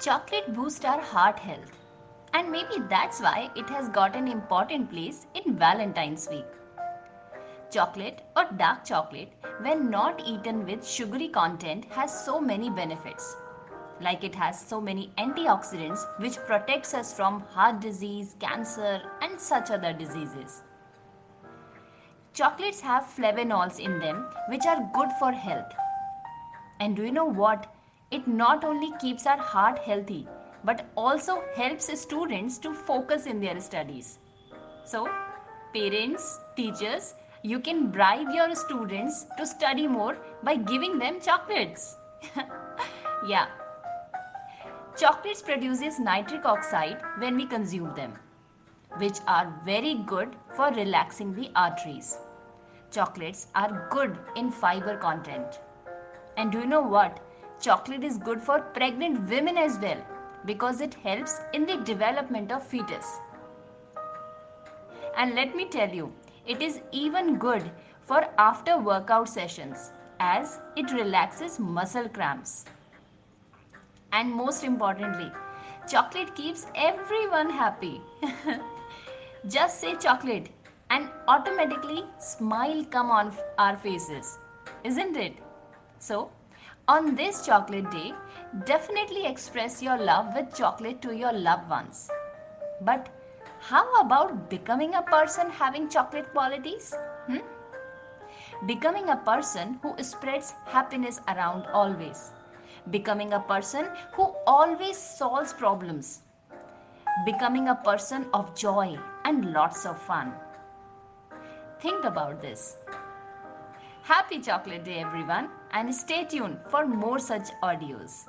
Chocolate boosts our heart health, and maybe that's why it has got an important place in Valentine's week. Chocolate or dark chocolate, when not eaten with sugary content, has so many benefits. Like it has so many antioxidants which protects us from heart disease, cancer, and such other diseases. Chocolates have flavonols in them which are good for health. And do you know what? It not only keeps our heart healthy but also helps students to focus in their studies. So, parents, teachers, you can bribe your students to study more by giving them chocolates. yeah. Chocolates produces nitric oxide when we consume them which are very good for relaxing the arteries. Chocolates are good in fiber content. And do you know what? Chocolate is good for pregnant women as well because it helps in the development of fetus. And let me tell you, it is even good for after workout sessions as it relaxes muscle cramps. And most importantly, chocolate keeps everyone happy. Just say chocolate and automatically smile come on our faces. Isn't it? So, on this chocolate day, definitely express your love with chocolate to your loved ones. But how about becoming a person having chocolate qualities? Hmm? Becoming a person who spreads happiness around always. Becoming a person who always solves problems becoming a person of joy and lots of fun. Think about this. Happy Chocolate Day, everyone, and stay tuned for more such audios.